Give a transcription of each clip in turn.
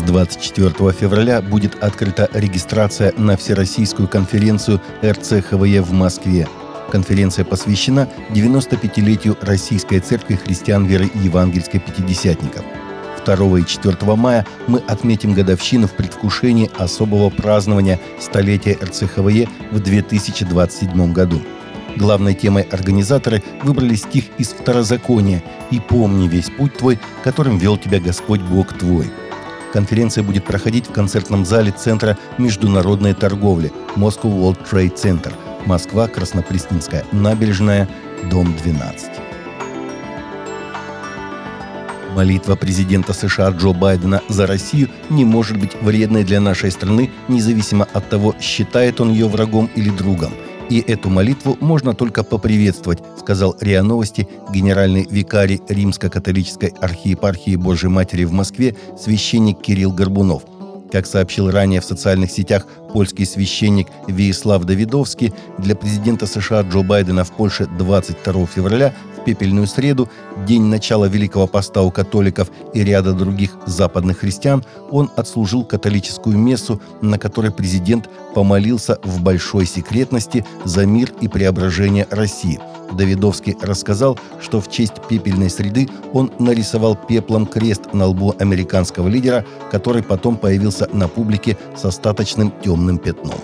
С 24 февраля будет открыта регистрация на Всероссийскую конференцию РЦХВЕ в Москве. Конференция посвящена 95-летию Российской Церкви Христиан Веры Евангельской Пятидесятников. 2 и 4 мая мы отметим годовщину в предвкушении особого празднования столетия РЦХВЕ в 2027 году. Главной темой организаторы выбрали стих из Второзакония «И помни весь путь твой, которым вел тебя Господь Бог твой». Конференция будет проходить в концертном зале Центра международной торговли Moscow World Trade Center, Москва, Краснопресненская набережная, дом 12. Молитва президента США Джо Байдена за Россию не может быть вредной для нашей страны, независимо от того, считает он ее врагом или другом. И эту молитву можно только поприветствовать, сказал РИА Новости генеральный викарий Римско-католической архиепархии Божьей Матери в Москве священник Кирилл Горбунов – как сообщил ранее в социальных сетях польский священник Виеслав Давидовский, для президента США Джо Байдена в Польше 22 февраля в пепельную среду, день начала Великого Поста у католиков и ряда других западных христиан, он отслужил католическую мессу, на которой президент помолился в большой секретности за мир и преображение России – Давидовский рассказал, что в честь пепельной среды он нарисовал пеплом крест на лбу американского лидера, который потом появился на публике с остаточным темным пятном.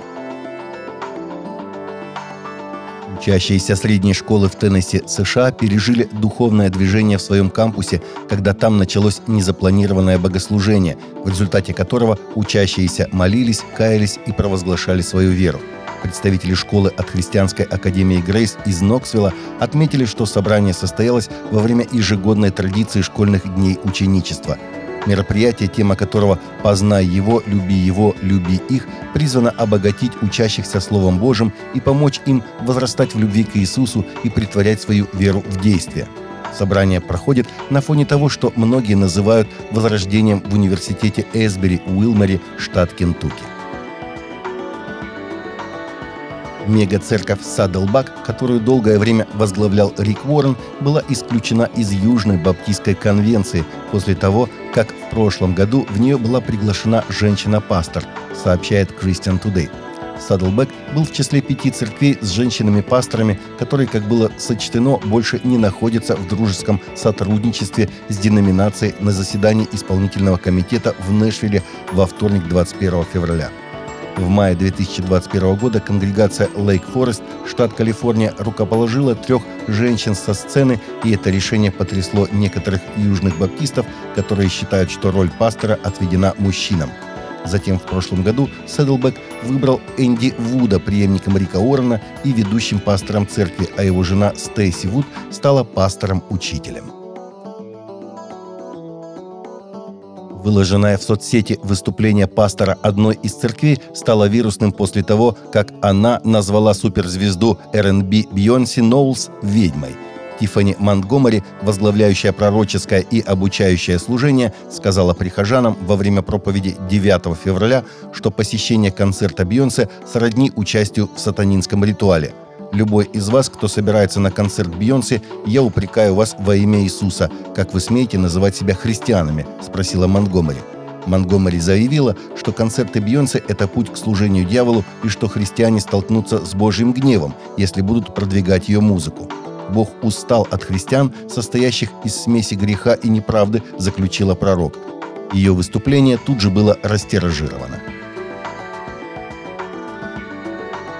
Учащиеся средней школы в Теннесси, США, пережили духовное движение в своем кампусе, когда там началось незапланированное богослужение, в результате которого учащиеся молились, каялись и провозглашали свою веру – Представители школы от Христианской академии Грейс из Ноксвилла отметили, что собрание состоялось во время ежегодной традиции школьных дней ученичества. Мероприятие, тема которого «Познай его, люби его, люби их» призвано обогатить учащихся Словом Божьим и помочь им возрастать в любви к Иисусу и притворять свою веру в действие. Собрание проходит на фоне того, что многие называют возрождением в университете Эсбери, Уилмери, штат Кентукки. Мега-церковь Садлбак, которую долгое время возглавлял Рик Уоррен, была исключена из Южной Баптистской конвенции после того, как в прошлом году в нее была приглашена женщина-пастор, сообщает Christian Today. Садлбэк был в числе пяти церквей с женщинами-пасторами, которые, как было сочтено, больше не находятся в дружеском сотрудничестве с деноминацией на заседании исполнительного комитета в Нэшвилле во вторник 21 февраля. В мае 2021 года конгрегация Lake Forest, штат Калифорния, рукоположила трех женщин со сцены, и это решение потрясло некоторых южных баптистов, которые считают, что роль пастора отведена мужчинам. Затем в прошлом году Седлбек выбрал Энди Вуда преемником Рика Уоррена и ведущим пастором церкви, а его жена Стейси Вуд стала пастором-учителем. Выложенное в соцсети выступление пастора одной из церквей стало вирусным после того, как она назвала суперзвезду R&B Бьонси Ноулс ведьмой. Тиффани Монтгомери, возглавляющая пророческое и обучающее служение, сказала прихожанам во время проповеди 9 февраля, что посещение концерта Бьонсе сродни участию в сатанинском ритуале – Любой из вас, кто собирается на концерт Бейонсе, я упрекаю вас во имя Иисуса. Как вы смеете называть себя христианами?» – спросила Монгомери. Монгомери заявила, что концерты Бейонсе – это путь к служению дьяволу и что христиане столкнутся с Божьим гневом, если будут продвигать ее музыку. Бог устал от христиан, состоящих из смеси греха и неправды, заключила пророк. Ее выступление тут же было растиражировано.